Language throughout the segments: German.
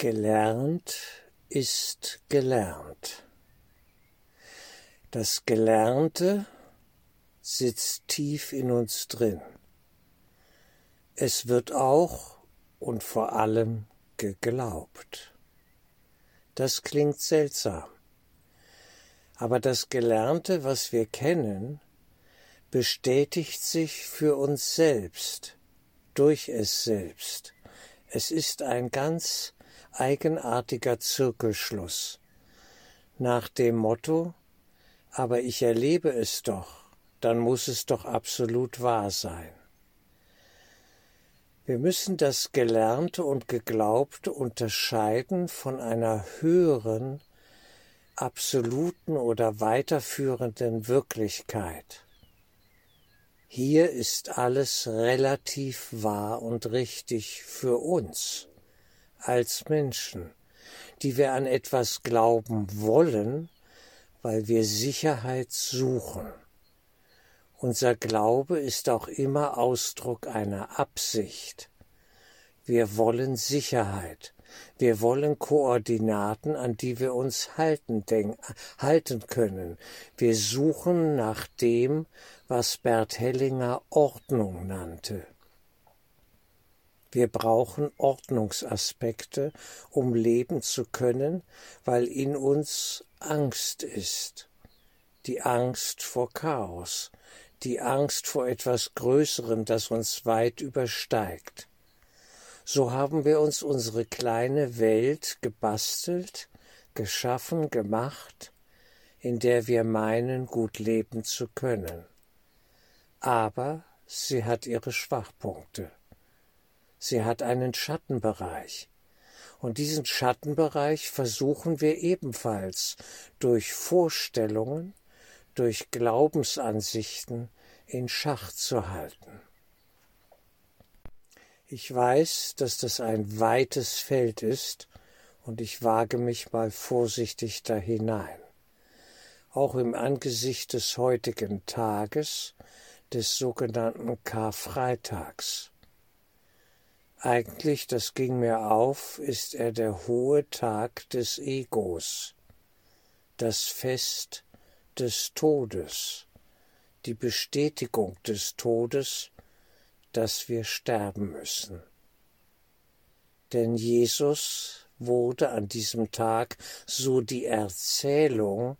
Gelernt ist gelernt. Das Gelernte sitzt tief in uns drin. Es wird auch und vor allem geglaubt. Das klingt seltsam. Aber das Gelernte, was wir kennen, bestätigt sich für uns selbst, durch es selbst. Es ist ein ganz eigenartiger Zirkelschluss. Nach dem Motto, aber ich erlebe es doch, dann muss es doch absolut wahr sein. Wir müssen das Gelernte und Geglaubte unterscheiden von einer höheren, absoluten oder weiterführenden Wirklichkeit. Hier ist alles relativ wahr und richtig für uns als Menschen, die wir an etwas glauben wollen, weil wir Sicherheit suchen. Unser Glaube ist auch immer Ausdruck einer Absicht. Wir wollen Sicherheit. Wir wollen Koordinaten, an die wir uns halten, halten können. Wir suchen nach dem, was Bert Hellinger Ordnung nannte. Wir brauchen Ordnungsaspekte, um leben zu können, weil in uns Angst ist. Die Angst vor Chaos, die Angst vor etwas Größerem, das uns weit übersteigt. So haben wir uns unsere kleine Welt gebastelt, geschaffen, gemacht, in der wir meinen, gut leben zu können. Aber sie hat ihre Schwachpunkte. Sie hat einen Schattenbereich. Und diesen Schattenbereich versuchen wir ebenfalls durch Vorstellungen, durch Glaubensansichten in Schach zu halten. Ich weiß, dass das ein weites Feld ist, und ich wage mich mal vorsichtig da hinein. Auch im Angesicht des heutigen Tages, des sogenannten Karfreitags. Eigentlich, das ging mir auf, ist er der hohe Tag des Egos, das Fest des Todes, die Bestätigung des Todes, dass wir sterben müssen. Denn Jesus wurde an diesem Tag, so die Erzählung,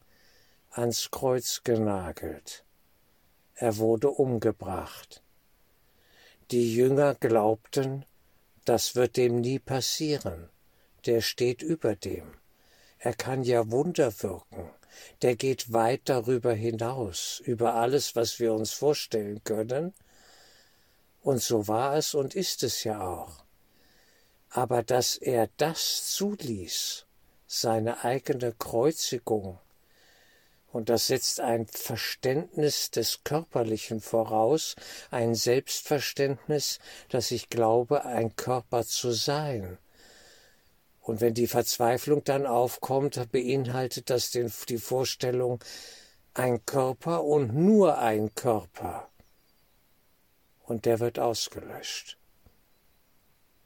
ans Kreuz genagelt. Er wurde umgebracht. Die Jünger glaubten, das wird dem nie passieren. Der steht über dem. Er kann ja Wunder wirken. Der geht weit darüber hinaus, über alles, was wir uns vorstellen können. Und so war es und ist es ja auch. Aber dass er das zuließ, seine eigene Kreuzigung, und das setzt ein Verständnis des Körperlichen voraus, ein Selbstverständnis, dass ich glaube, ein Körper zu sein. Und wenn die Verzweiflung dann aufkommt, beinhaltet das den, die Vorstellung, ein Körper und nur ein Körper. Und der wird ausgelöscht.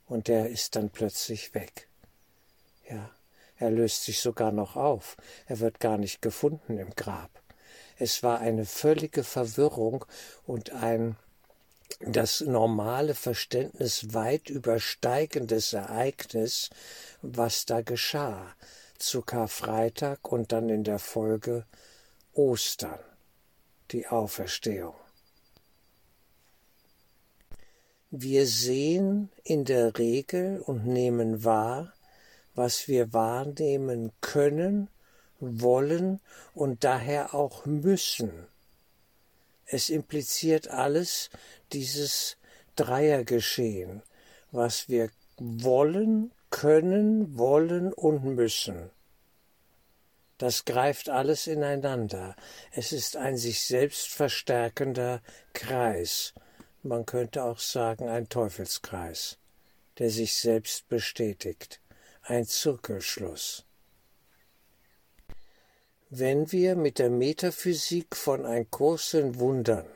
Und der ist dann plötzlich weg. Ja. Er löst sich sogar noch auf. Er wird gar nicht gefunden im Grab. Es war eine völlige Verwirrung und ein das normale Verständnis weit übersteigendes Ereignis, was da geschah zu Karfreitag und dann in der Folge Ostern, die Auferstehung. Wir sehen in der Regel und nehmen wahr, was wir wahrnehmen können, wollen und daher auch müssen. Es impliziert alles dieses Dreiergeschehen, was wir wollen, können, wollen und müssen. Das greift alles ineinander. Es ist ein sich selbst verstärkender Kreis. Man könnte auch sagen ein Teufelskreis, der sich selbst bestätigt ein Zirkelschluss. Wenn wir mit der Metaphysik von ein Kurs in Wundern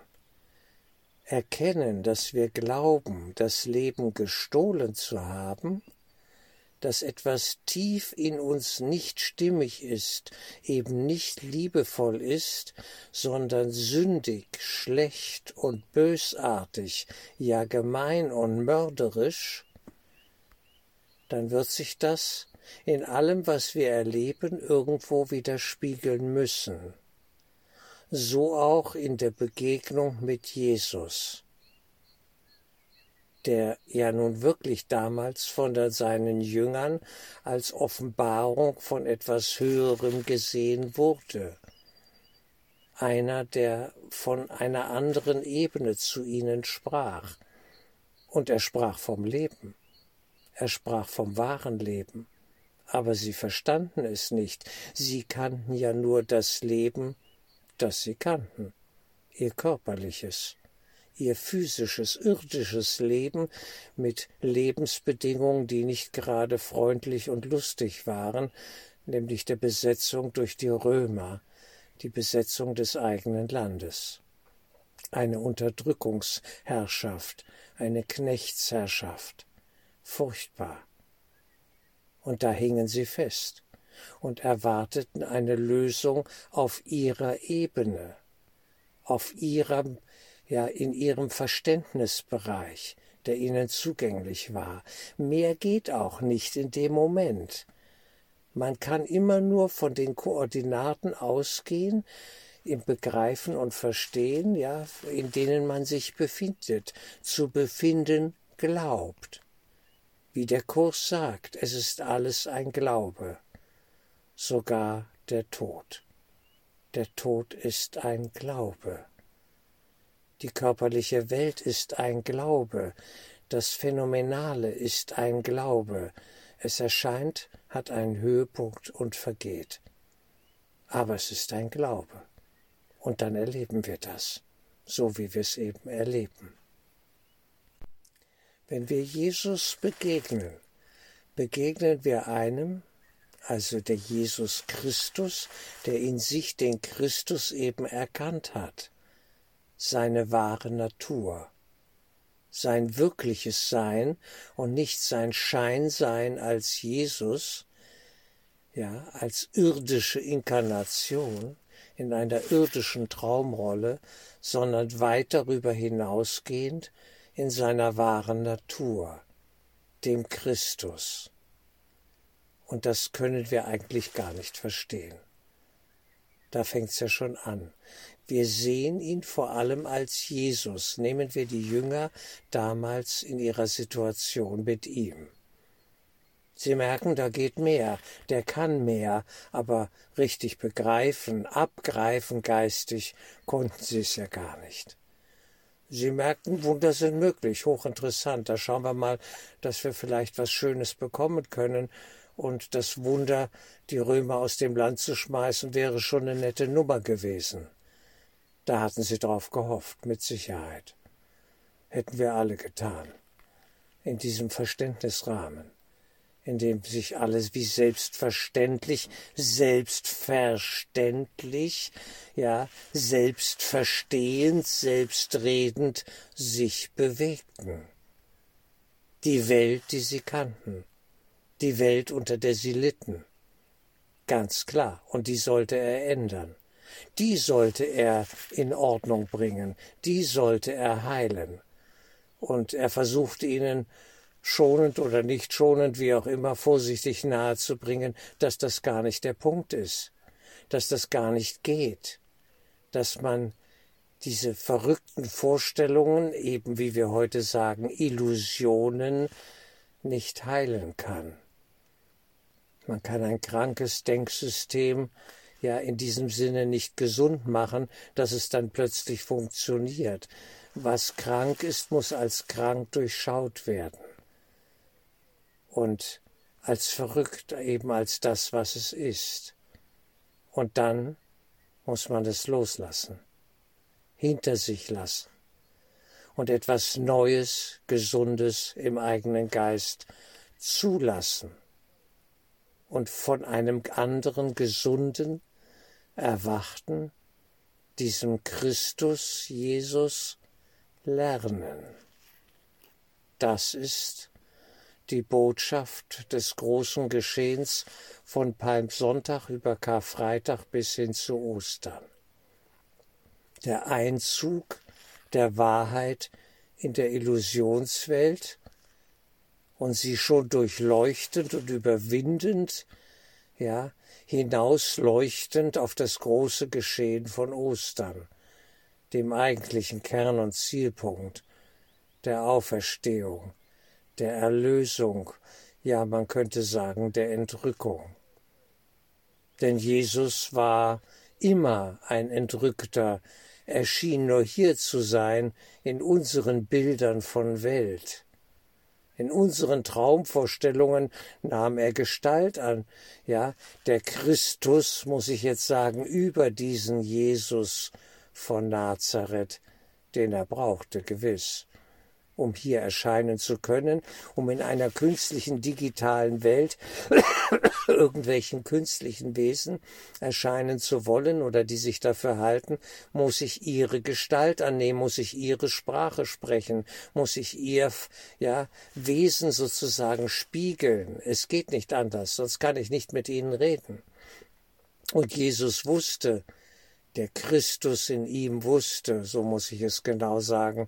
erkennen, dass wir glauben, das Leben gestohlen zu haben, dass etwas tief in uns nicht stimmig ist, eben nicht liebevoll ist, sondern sündig, schlecht und bösartig, ja gemein und mörderisch, dann wird sich das in allem, was wir erleben, irgendwo widerspiegeln müssen. So auch in der Begegnung mit Jesus der ja nun wirklich damals von seinen Jüngern als Offenbarung von etwas Höherem gesehen wurde. Einer, der von einer anderen Ebene zu ihnen sprach. Und er sprach vom Leben. Er sprach vom wahren Leben. Aber sie verstanden es nicht. Sie kannten ja nur das Leben, das sie kannten, ihr körperliches ihr physisches, irdisches Leben mit Lebensbedingungen, die nicht gerade freundlich und lustig waren, nämlich der Besetzung durch die Römer, die Besetzung des eigenen Landes. Eine Unterdrückungsherrschaft, eine Knechtsherrschaft. Furchtbar. Und da hingen sie fest und erwarteten eine Lösung auf ihrer Ebene, auf ihrem ja in ihrem Verständnisbereich, der ihnen zugänglich war. Mehr geht auch nicht in dem Moment. Man kann immer nur von den Koordinaten ausgehen, im Begreifen und Verstehen, ja, in denen man sich befindet, zu befinden glaubt. Wie der Kurs sagt, es ist alles ein Glaube, sogar der Tod. Der Tod ist ein Glaube. Die körperliche Welt ist ein Glaube, das Phänomenale ist ein Glaube, es erscheint, hat einen Höhepunkt und vergeht. Aber es ist ein Glaube. Und dann erleben wir das, so wie wir es eben erleben. Wenn wir Jesus begegnen, begegnen wir einem, also der Jesus Christus, der in sich den Christus eben erkannt hat seine wahre Natur, sein wirkliches Sein und nicht sein Scheinsein als Jesus, ja, als irdische Inkarnation in einer irdischen Traumrolle, sondern weit darüber hinausgehend in seiner wahren Natur, dem Christus. Und das können wir eigentlich gar nicht verstehen. Da fängt's ja schon an. Wir sehen ihn vor allem als Jesus. Nehmen wir die Jünger damals in ihrer Situation mit ihm. Sie merken, da geht mehr, der kann mehr, aber richtig begreifen, abgreifen geistig konnten sie es ja gar nicht. Sie merkten, Wunder sind möglich, hochinteressant. Da schauen wir mal, dass wir vielleicht was Schönes bekommen können. Und das Wunder, die Römer aus dem Land zu schmeißen, wäre schon eine nette Nummer gewesen. Da hatten sie drauf gehofft, mit Sicherheit. Hätten wir alle getan. In diesem Verständnisrahmen, in dem sich alles wie selbstverständlich, selbstverständlich, ja, selbstverstehend, selbstredend sich bewegten. Die Welt, die sie kannten, die Welt, unter der sie litten. Ganz klar, und die sollte er ändern die sollte er in Ordnung bringen, die sollte er heilen. Und er versuchte ihnen schonend oder nicht schonend, wie auch immer, vorsichtig nahezubringen, dass das gar nicht der Punkt ist, dass das gar nicht geht, dass man diese verrückten Vorstellungen, eben wie wir heute sagen, Illusionen, nicht heilen kann. Man kann ein krankes Denksystem ja in diesem Sinne nicht gesund machen, dass es dann plötzlich funktioniert. Was krank ist, muss als krank durchschaut werden. Und als verrückt eben als das, was es ist. Und dann muss man es loslassen, hinter sich lassen und etwas Neues, Gesundes im eigenen Geist zulassen und von einem anderen gesunden, erwachten, diesem Christus Jesus lernen. Das ist die Botschaft des großen Geschehens von Palmsonntag über Karfreitag bis hin zu Ostern. Der Einzug der Wahrheit in der Illusionswelt und sie schon durchleuchtend und überwindend, ja, hinausleuchtend auf das große Geschehen von Ostern, dem eigentlichen Kern und Zielpunkt der Auferstehung, der Erlösung, ja man könnte sagen der Entrückung. Denn Jesus war immer ein Entrückter, er schien nur hier zu sein in unseren Bildern von Welt. In unseren Traumvorstellungen nahm er Gestalt an. Ja, der Christus, muss ich jetzt sagen, über diesen Jesus von Nazareth, den er brauchte, gewiss um hier erscheinen zu können, um in einer künstlichen digitalen Welt irgendwelchen künstlichen Wesen erscheinen zu wollen oder die sich dafür halten, muss ich ihre Gestalt annehmen, muss ich ihre Sprache sprechen, muss ich ihr ja, Wesen sozusagen spiegeln. Es geht nicht anders, sonst kann ich nicht mit ihnen reden. Und Jesus wusste, der Christus in ihm wusste, so muss ich es genau sagen,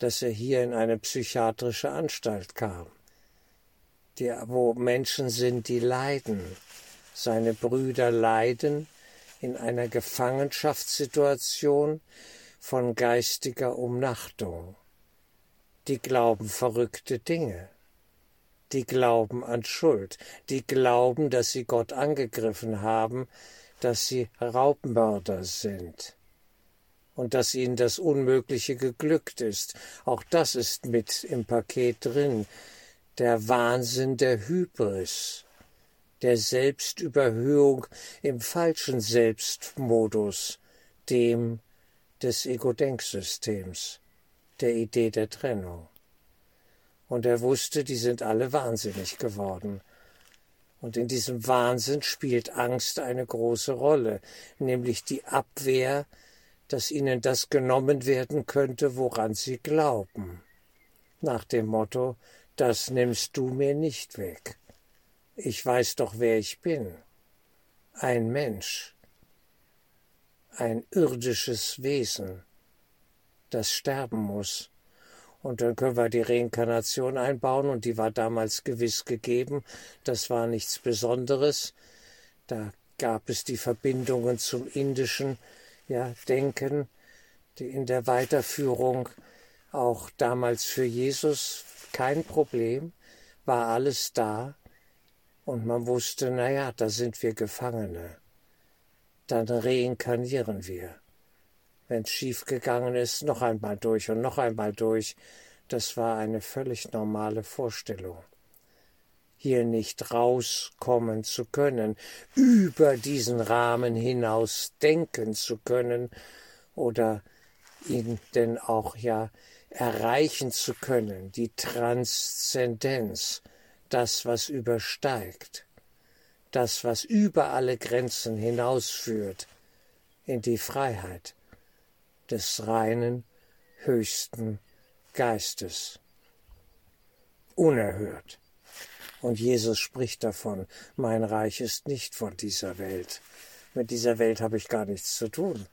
dass er hier in eine psychiatrische Anstalt kam, die, wo Menschen sind, die leiden. Seine Brüder leiden in einer Gefangenschaftssituation von geistiger Umnachtung. Die glauben verrückte Dinge. Die glauben an Schuld. Die glauben, dass sie Gott angegriffen haben, dass sie Raubmörder sind und dass ihnen das Unmögliche geglückt ist. Auch das ist mit im Paket drin. Der Wahnsinn der Hybris, der Selbstüberhöhung im falschen Selbstmodus, dem des Ego-Denksystems, der Idee der Trennung. Und er wusste, die sind alle wahnsinnig geworden. Und in diesem Wahnsinn spielt Angst eine große Rolle, nämlich die Abwehr dass ihnen das genommen werden könnte, woran sie glauben. Nach dem Motto, das nimmst du mir nicht weg. Ich weiß doch, wer ich bin. Ein Mensch, ein irdisches Wesen, das sterben muss. Und dann können wir die Reinkarnation einbauen, und die war damals gewiss gegeben. Das war nichts Besonderes. Da gab es die Verbindungen zum Indischen, ja, denken, die in der Weiterführung auch damals für Jesus kein Problem, war alles da und man wusste, naja, da sind wir Gefangene. Dann reinkarnieren wir. Wenn es schiefgegangen ist, noch einmal durch und noch einmal durch. Das war eine völlig normale Vorstellung hier nicht rauskommen zu können, über diesen Rahmen hinaus denken zu können oder ihn denn auch ja erreichen zu können, die Transzendenz, das, was übersteigt, das, was über alle Grenzen hinausführt in die Freiheit des reinen, höchsten Geistes. Unerhört. Und Jesus spricht davon, mein Reich ist nicht von dieser Welt. Mit dieser Welt habe ich gar nichts zu tun.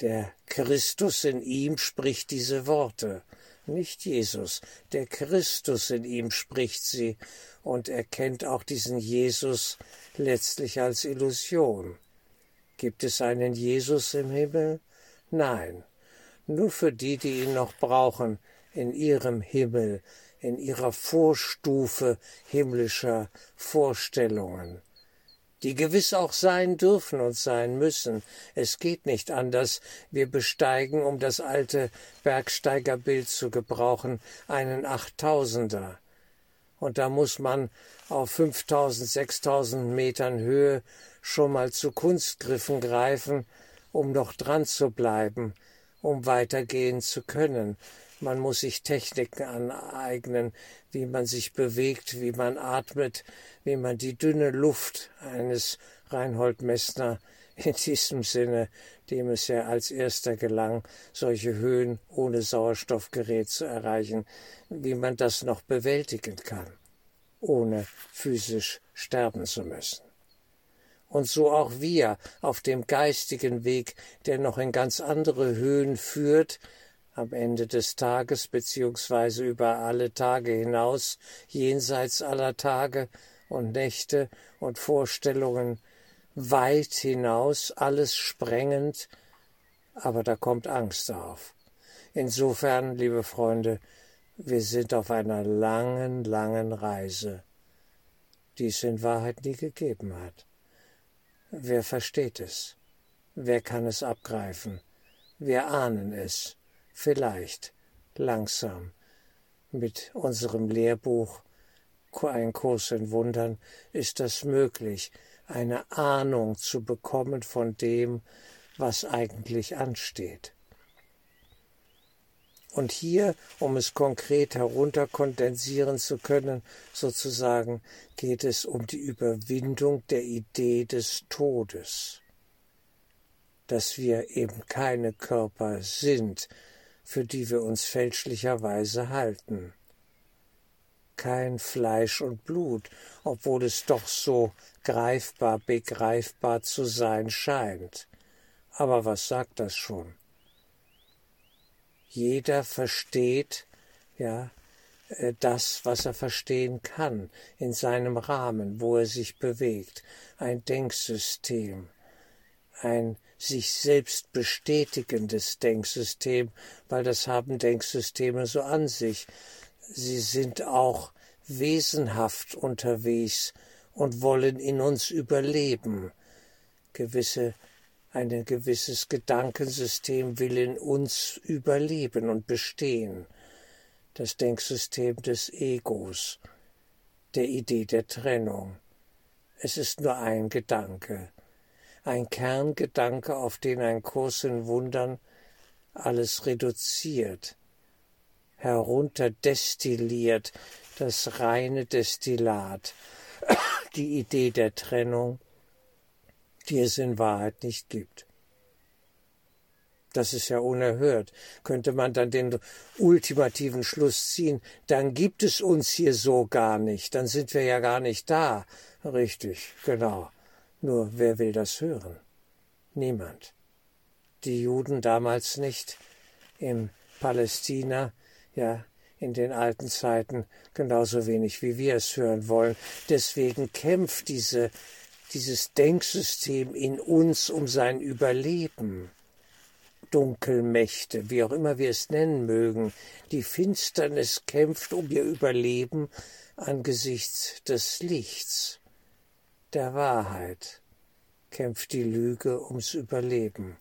Der Christus in ihm spricht diese Worte, nicht Jesus. Der Christus in ihm spricht sie und erkennt auch diesen Jesus letztlich als Illusion. Gibt es einen Jesus im Himmel? Nein, nur für die, die ihn noch brauchen, in ihrem Himmel, in ihrer Vorstufe himmlischer Vorstellungen, die gewiss auch sein dürfen und sein müssen. Es geht nicht anders. Wir besteigen, um das alte Bergsteigerbild zu gebrauchen, einen Achttausender. Und da muss man auf 5000, 6000 Metern Höhe schon mal zu Kunstgriffen greifen, um noch dran zu bleiben, um weitergehen zu können. Man muss sich Techniken aneignen, wie man sich bewegt, wie man atmet, wie man die dünne Luft eines Reinhold Messner in diesem Sinne, dem es ja als erster gelang, solche Höhen ohne Sauerstoffgerät zu erreichen, wie man das noch bewältigen kann, ohne physisch sterben zu müssen. Und so auch wir auf dem geistigen Weg, der noch in ganz andere Höhen führt, am Ende des Tages beziehungsweise über alle Tage hinaus, jenseits aller Tage und Nächte und Vorstellungen, weit hinaus, alles sprengend, aber da kommt Angst auf. Insofern, liebe Freunde, wir sind auf einer langen, langen Reise, die es in Wahrheit nie gegeben hat. Wer versteht es? Wer kann es abgreifen? Wir ahnen es, vielleicht, langsam. Mit unserem Lehrbuch Ein Kurs in Wundern ist das möglich, eine Ahnung zu bekommen von dem, was eigentlich ansteht. Und hier, um es konkret herunterkondensieren zu können, sozusagen, geht es um die Überwindung der Idee des Todes, dass wir eben keine Körper sind, für die wir uns fälschlicherweise halten kein Fleisch und Blut, obwohl es doch so greifbar, begreifbar zu sein scheint. Aber was sagt das schon? Jeder versteht, ja, äh, das, was er verstehen kann, in seinem Rahmen, wo er sich bewegt, ein Denksystem, ein sich selbst bestätigendes Denksystem, weil das haben Denksysteme so an sich, sie sind auch wesenhaft unterwegs und wollen in uns überleben. Gewisse, ein gewisses Gedankensystem will in uns überleben und bestehen. Das Denksystem des Egos, der Idee der Trennung. Es ist nur ein Gedanke, ein Kerngedanke, auf den ein Kurs in Wundern alles reduziert, herunterdestilliert, das reine Destillat, die Idee der Trennung, die es in Wahrheit nicht gibt. Das ist ja unerhört. Könnte man dann den ultimativen Schluss ziehen, dann gibt es uns hier so gar nicht, dann sind wir ja gar nicht da. Richtig, genau. Nur wer will das hören? Niemand. Die Juden damals nicht, im Palästina ja, in den alten Zeiten genauso wenig wie wir es hören wollen. Deswegen kämpft diese, dieses Denksystem in uns um sein Überleben. Dunkelmächte, wie auch immer wir es nennen mögen, die Finsternis kämpft um ihr Überleben angesichts des Lichts, der Wahrheit, kämpft die Lüge ums Überleben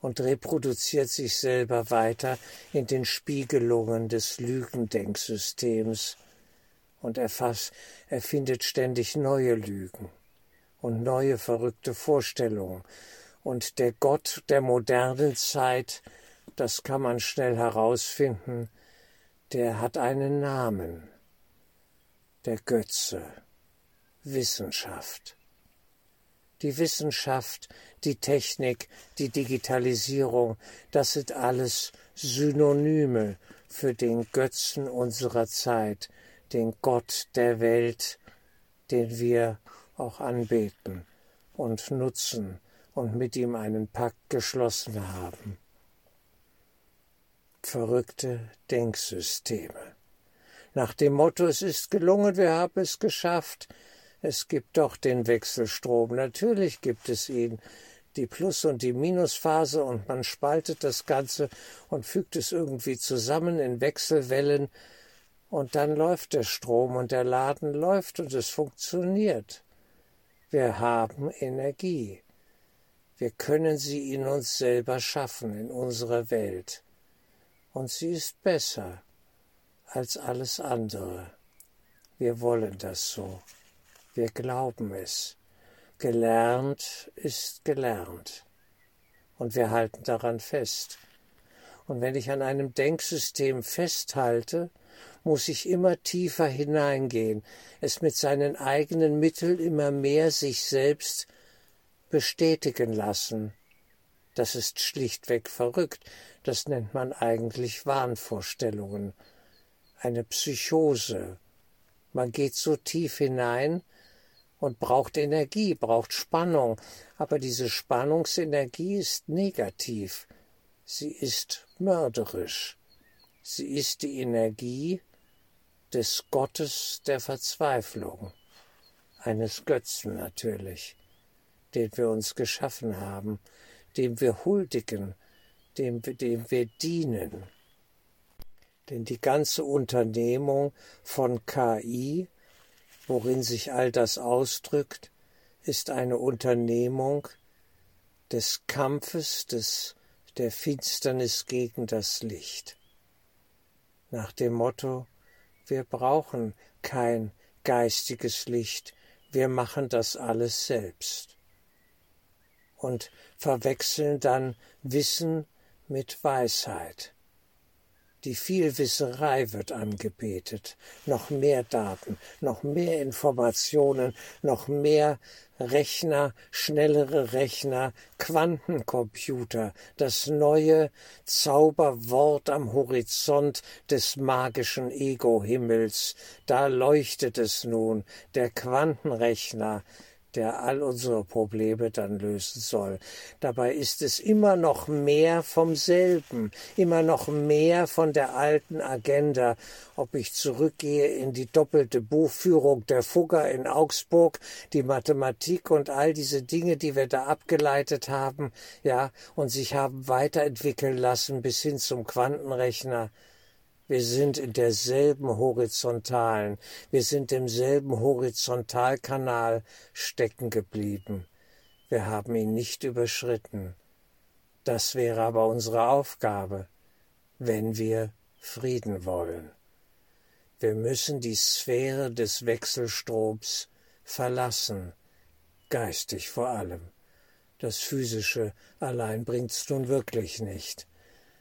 und reproduziert sich selber weiter in den Spiegelungen des Lügendenksystems und erfasst, erfindet ständig neue Lügen und neue verrückte Vorstellungen. Und der Gott der modernen Zeit, das kann man schnell herausfinden, der hat einen Namen, der Götze, Wissenschaft die Wissenschaft, die Technik, die Digitalisierung, das sind alles Synonyme für den Götzen unserer Zeit, den Gott der Welt, den wir auch anbeten und nutzen und mit ihm einen Pakt geschlossen haben. Verrückte Denksysteme. Nach dem Motto, es ist gelungen, wir haben es geschafft, es gibt doch den Wechselstrom. Natürlich gibt es ihn. Die Plus- und die Minusphase und man spaltet das Ganze und fügt es irgendwie zusammen in Wechselwellen und dann läuft der Strom und der Laden läuft und es funktioniert. Wir haben Energie. Wir können sie in uns selber schaffen, in unserer Welt. Und sie ist besser als alles andere. Wir wollen das so. Wir glauben es. Gelernt ist gelernt. Und wir halten daran fest. Und wenn ich an einem Denksystem festhalte, muss ich immer tiefer hineingehen, es mit seinen eigenen Mitteln immer mehr sich selbst bestätigen lassen. Das ist schlichtweg verrückt. Das nennt man eigentlich Wahnvorstellungen. Eine Psychose. Man geht so tief hinein und braucht Energie, braucht Spannung. Aber diese Spannungsenergie ist negativ. Sie ist mörderisch. Sie ist die Energie des Gottes der Verzweiflung, eines Götzen natürlich, den wir uns geschaffen haben, dem wir huldigen, dem, dem wir dienen. Denn die ganze Unternehmung von KI, worin sich all das ausdrückt, ist eine Unternehmung des Kampfes, des, der Finsternis gegen das Licht. Nach dem Motto, wir brauchen kein geistiges Licht, wir machen das alles selbst. Und verwechseln dann Wissen mit Weisheit. Die Vielwisserei wird angebetet. Noch mehr Daten, noch mehr Informationen, noch mehr Rechner, schnellere Rechner, Quantencomputer, das neue Zauberwort am Horizont des magischen Ego-Himmels. Da leuchtet es nun, der Quantenrechner, der all unsere Probleme dann lösen soll. Dabei ist es immer noch mehr vom selben, immer noch mehr von der alten Agenda, ob ich zurückgehe in die doppelte Buchführung der Fugger in Augsburg, die Mathematik und all diese Dinge, die wir da abgeleitet haben, ja, und sich haben weiterentwickeln lassen bis hin zum Quantenrechner. Wir sind in derselben horizontalen, wir sind im selben Horizontalkanal stecken geblieben. Wir haben ihn nicht überschritten. Das wäre aber unsere Aufgabe, wenn wir Frieden wollen. Wir müssen die Sphäre des Wechselstroms verlassen, geistig vor allem. Das Physische allein bringt's nun wirklich nicht.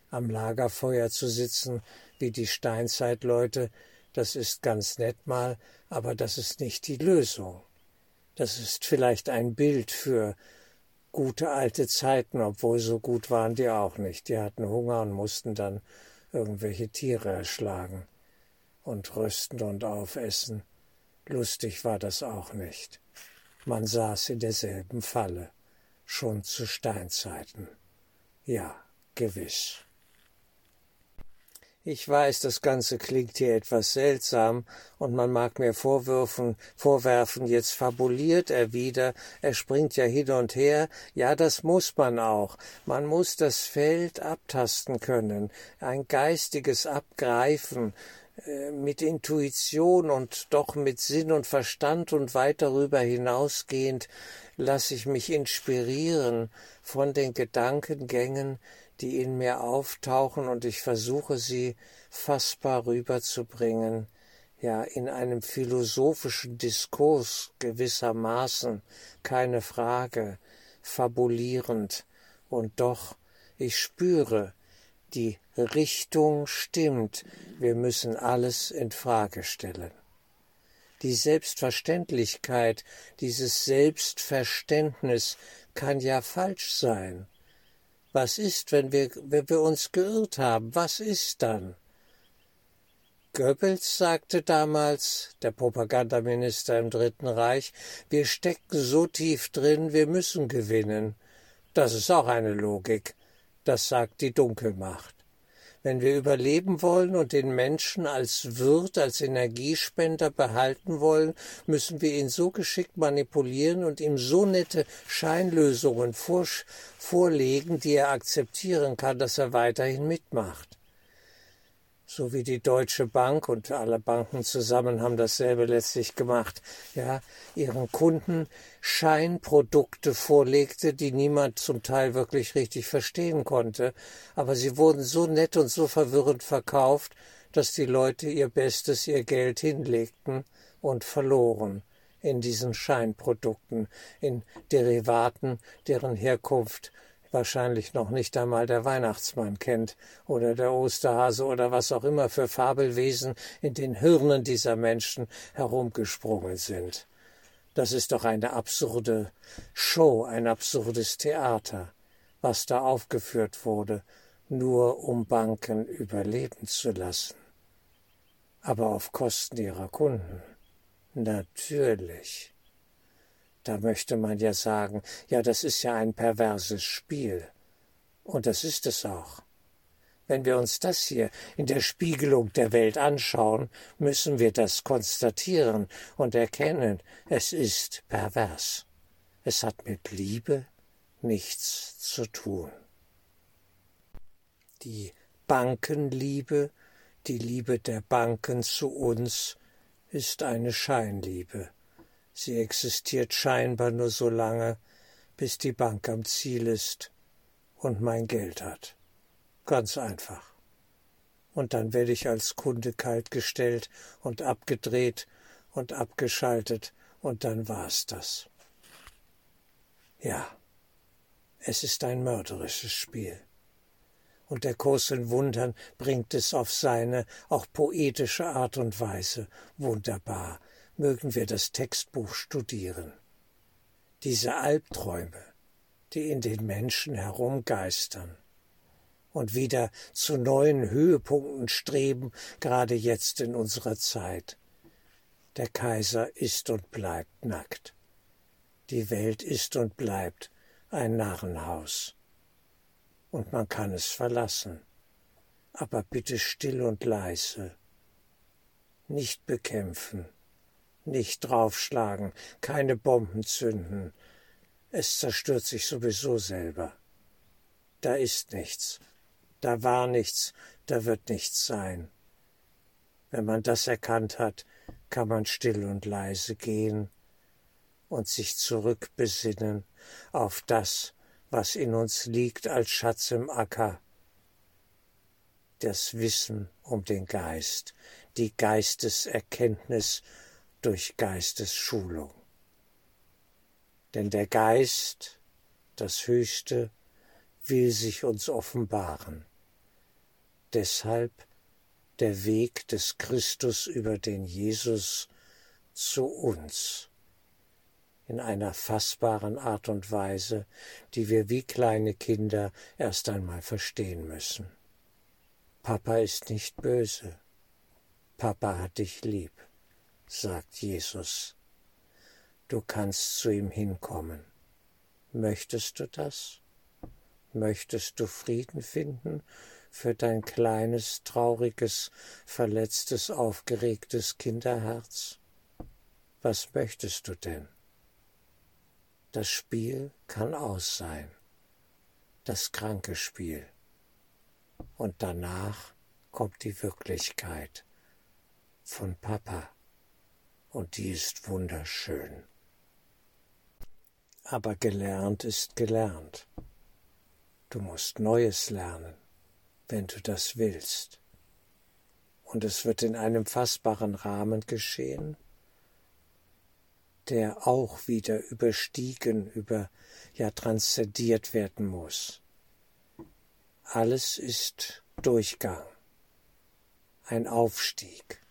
Am Lagerfeuer zu sitzen wie die Steinzeitleute, das ist ganz nett mal, aber das ist nicht die Lösung. Das ist vielleicht ein Bild für gute alte Zeiten, obwohl so gut waren die auch nicht. Die hatten Hunger und mussten dann irgendwelche Tiere erschlagen und rösten und aufessen. Lustig war das auch nicht. Man saß in derselben Falle, schon zu Steinzeiten. Ja, gewiss. Ich weiß, das Ganze klingt hier etwas seltsam, und man mag mir vorwürfen, vorwerfen, jetzt fabuliert er wieder, er springt ja hin und her, ja, das muss man auch. Man muss das Feld abtasten können, ein geistiges Abgreifen, äh, mit Intuition und doch mit Sinn und Verstand und weit darüber hinausgehend lasse ich mich inspirieren von den Gedankengängen, die in mir auftauchen und ich versuche sie fassbar rüberzubringen, ja in einem philosophischen Diskurs gewissermaßen, keine Frage, fabulierend, und doch ich spüre, die Richtung stimmt, wir müssen alles in Frage stellen. Die Selbstverständlichkeit, dieses Selbstverständnis kann ja falsch sein. Was ist, wenn wir, wenn wir uns geirrt haben? Was ist dann? Goebbels sagte damals, der Propagandaminister im Dritten Reich, wir stecken so tief drin, wir müssen gewinnen. Das ist auch eine Logik. Das sagt die Dunkelmacht. Wenn wir überleben wollen und den Menschen als Wirt, als Energiespender behalten wollen, müssen wir ihn so geschickt manipulieren und ihm so nette Scheinlösungen vor, vorlegen, die er akzeptieren kann, dass er weiterhin mitmacht so wie die Deutsche Bank und alle Banken zusammen haben dasselbe letztlich gemacht, ja, ihren Kunden Scheinprodukte vorlegte, die niemand zum Teil wirklich richtig verstehen konnte, aber sie wurden so nett und so verwirrend verkauft, dass die Leute ihr Bestes, ihr Geld hinlegten und verloren in diesen Scheinprodukten, in Derivaten, deren Herkunft wahrscheinlich noch nicht einmal der Weihnachtsmann kennt oder der Osterhase oder was auch immer für Fabelwesen in den Hirnen dieser Menschen herumgesprungen sind. Das ist doch eine absurde Show, ein absurdes Theater, was da aufgeführt wurde, nur um Banken überleben zu lassen. Aber auf Kosten ihrer Kunden. Natürlich. Da möchte man ja sagen, ja, das ist ja ein perverses Spiel. Und das ist es auch. Wenn wir uns das hier in der Spiegelung der Welt anschauen, müssen wir das konstatieren und erkennen, es ist pervers. Es hat mit Liebe nichts zu tun. Die Bankenliebe, die Liebe der Banken zu uns, ist eine Scheinliebe. Sie existiert scheinbar nur so lange, bis die Bank am Ziel ist und mein Geld hat. Ganz einfach. Und dann werde ich als Kunde kaltgestellt und abgedreht und abgeschaltet und dann war's das. Ja, es ist ein mörderisches Spiel. Und der Kurs in Wundern bringt es auf seine auch poetische Art und Weise wunderbar mögen wir das Textbuch studieren. Diese Albträume, die in den Menschen herumgeistern und wieder zu neuen Höhepunkten streben, gerade jetzt in unserer Zeit. Der Kaiser ist und bleibt nackt. Die Welt ist und bleibt ein Narrenhaus. Und man kann es verlassen, aber bitte still und leise, nicht bekämpfen, nicht draufschlagen, keine Bomben zünden. Es zerstört sich sowieso selber. Da ist nichts, da war nichts, da wird nichts sein. Wenn man das erkannt hat, kann man still und leise gehen und sich zurückbesinnen auf das, was in uns liegt als Schatz im Acker, das Wissen um den Geist, die Geisteserkenntnis durch Geistesschulung. Denn der Geist, das Höchste, will sich uns offenbaren. Deshalb der Weg des Christus über den Jesus zu uns in einer fassbaren Art und Weise, die wir wie kleine Kinder erst einmal verstehen müssen. Papa ist nicht böse. Papa hat dich lieb sagt Jesus. Du kannst zu ihm hinkommen. Möchtest du das? Möchtest du Frieden finden für dein kleines, trauriges, verletztes, aufgeregtes Kinderherz? Was möchtest du denn? Das Spiel kann aus sein, das kranke Spiel. Und danach kommt die Wirklichkeit von Papa und die ist wunderschön. Aber gelernt ist gelernt. Du musst Neues lernen, wenn du das willst. Und es wird in einem fassbaren Rahmen geschehen, der auch wieder überstiegen, über ja transzendiert werden muss. Alles ist Durchgang, ein Aufstieg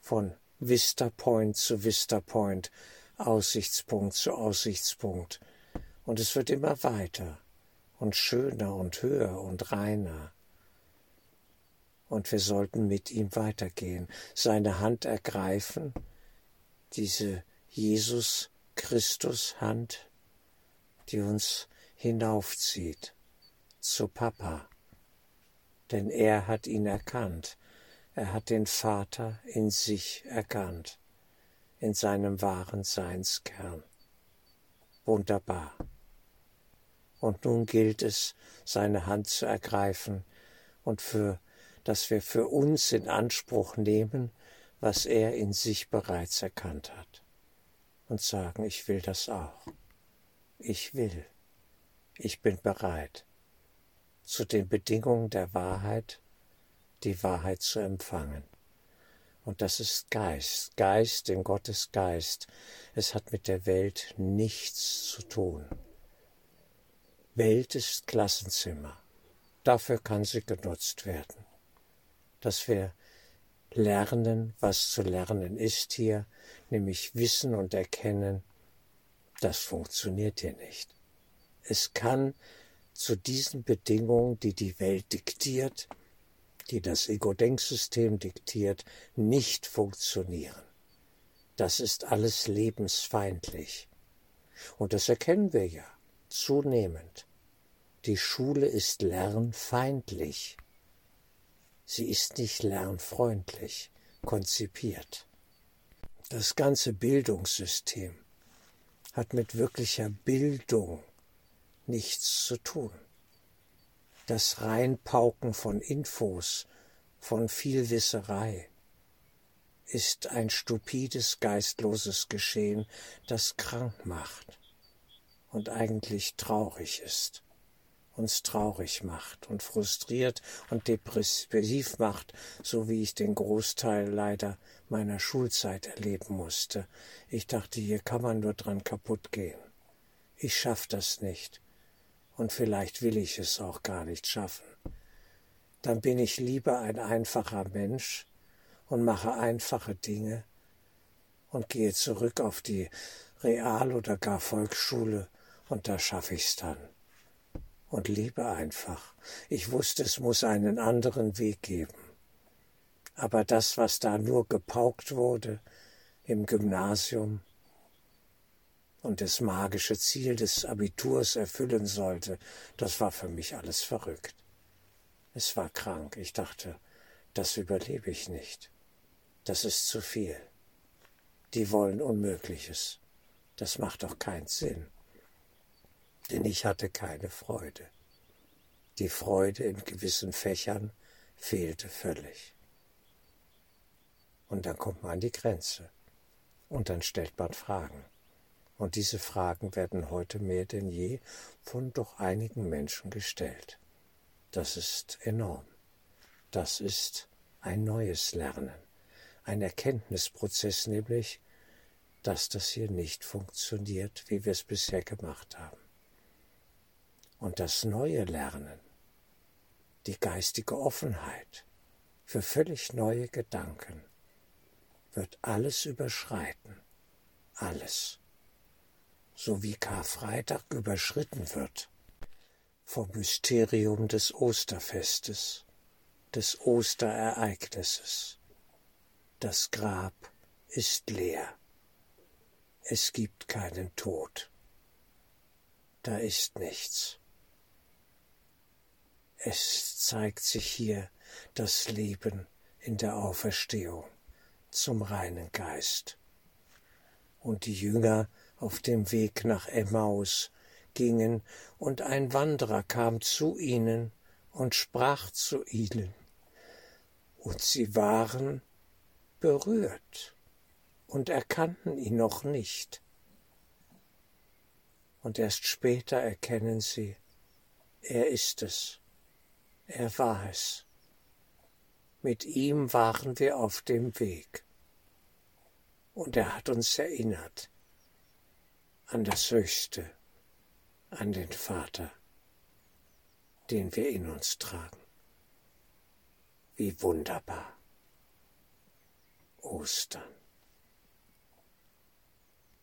von Vista Point zu Vista Point, Aussichtspunkt zu Aussichtspunkt. Und es wird immer weiter und schöner und höher und reiner. Und wir sollten mit ihm weitergehen, seine Hand ergreifen, diese Jesus Christus Hand, die uns hinaufzieht zu Papa. Denn er hat ihn erkannt, er hat den Vater in sich erkannt, in seinem wahren Seinskern. Wunderbar. Und nun gilt es, seine Hand zu ergreifen und für, dass wir für uns in Anspruch nehmen, was er in sich bereits erkannt hat. Und sagen, ich will das auch. Ich will. Ich bin bereit. Zu den Bedingungen der Wahrheit die Wahrheit zu empfangen. Und das ist Geist, Geist in Gottes Geist. Es hat mit der Welt nichts zu tun. Welt ist Klassenzimmer. Dafür kann sie genutzt werden. Dass wir lernen, was zu lernen ist hier, nämlich Wissen und Erkennen, das funktioniert hier nicht. Es kann zu diesen Bedingungen, die die Welt diktiert, die das Ego-Denksystem diktiert, nicht funktionieren. Das ist alles lebensfeindlich. Und das erkennen wir ja zunehmend. Die Schule ist lernfeindlich. Sie ist nicht lernfreundlich konzipiert. Das ganze Bildungssystem hat mit wirklicher Bildung nichts zu tun. Das Reinpauken von Infos, von Vielwisserei, ist ein stupides, geistloses Geschehen, das krank macht und eigentlich traurig ist, uns traurig macht und frustriert und depressiv macht, so wie ich den Großteil leider meiner Schulzeit erleben musste. Ich dachte, hier kann man nur dran kaputt gehen. Ich schaff das nicht. Und vielleicht will ich es auch gar nicht schaffen. Dann bin ich lieber ein einfacher Mensch, und mache einfache Dinge und gehe zurück auf die Real- oder gar Volksschule und da schaffe ich's dann. Und lebe einfach. Ich wusste, es muss einen anderen Weg geben. Aber das, was da nur gepaukt wurde im Gymnasium und das magische Ziel des Abiturs erfüllen sollte, das war für mich alles verrückt. Es war krank. Ich dachte, das überlebe ich nicht. Das ist zu viel. Die wollen Unmögliches. Das macht doch keinen Sinn. Denn ich hatte keine Freude. Die Freude in gewissen Fächern fehlte völlig. Und dann kommt man an die Grenze. Und dann stellt man Fragen. Und diese Fragen werden heute mehr denn je von doch einigen Menschen gestellt. Das ist enorm. Das ist ein neues Lernen ein Erkenntnisprozess, nämlich, dass das hier nicht funktioniert, wie wir es bisher gemacht haben. Und das neue Lernen, die geistige Offenheit für völlig neue Gedanken, wird alles überschreiten, alles, so wie Karfreitag überschritten wird vom Mysterium des Osterfestes, des Osterereignisses das Grab ist leer. Es gibt keinen Tod. Da ist nichts. Es zeigt sich hier das Leben in der Auferstehung zum reinen Geist. Und die Jünger auf dem Weg nach Emmaus gingen, und ein Wanderer kam zu ihnen und sprach zu ihnen, und sie waren berührt und erkannten ihn noch nicht. Und erst später erkennen sie, er ist es, er war es. Mit ihm waren wir auf dem Weg. Und er hat uns erinnert an das Höchste, an den Vater, den wir in uns tragen. Wie wunderbar. Ostern.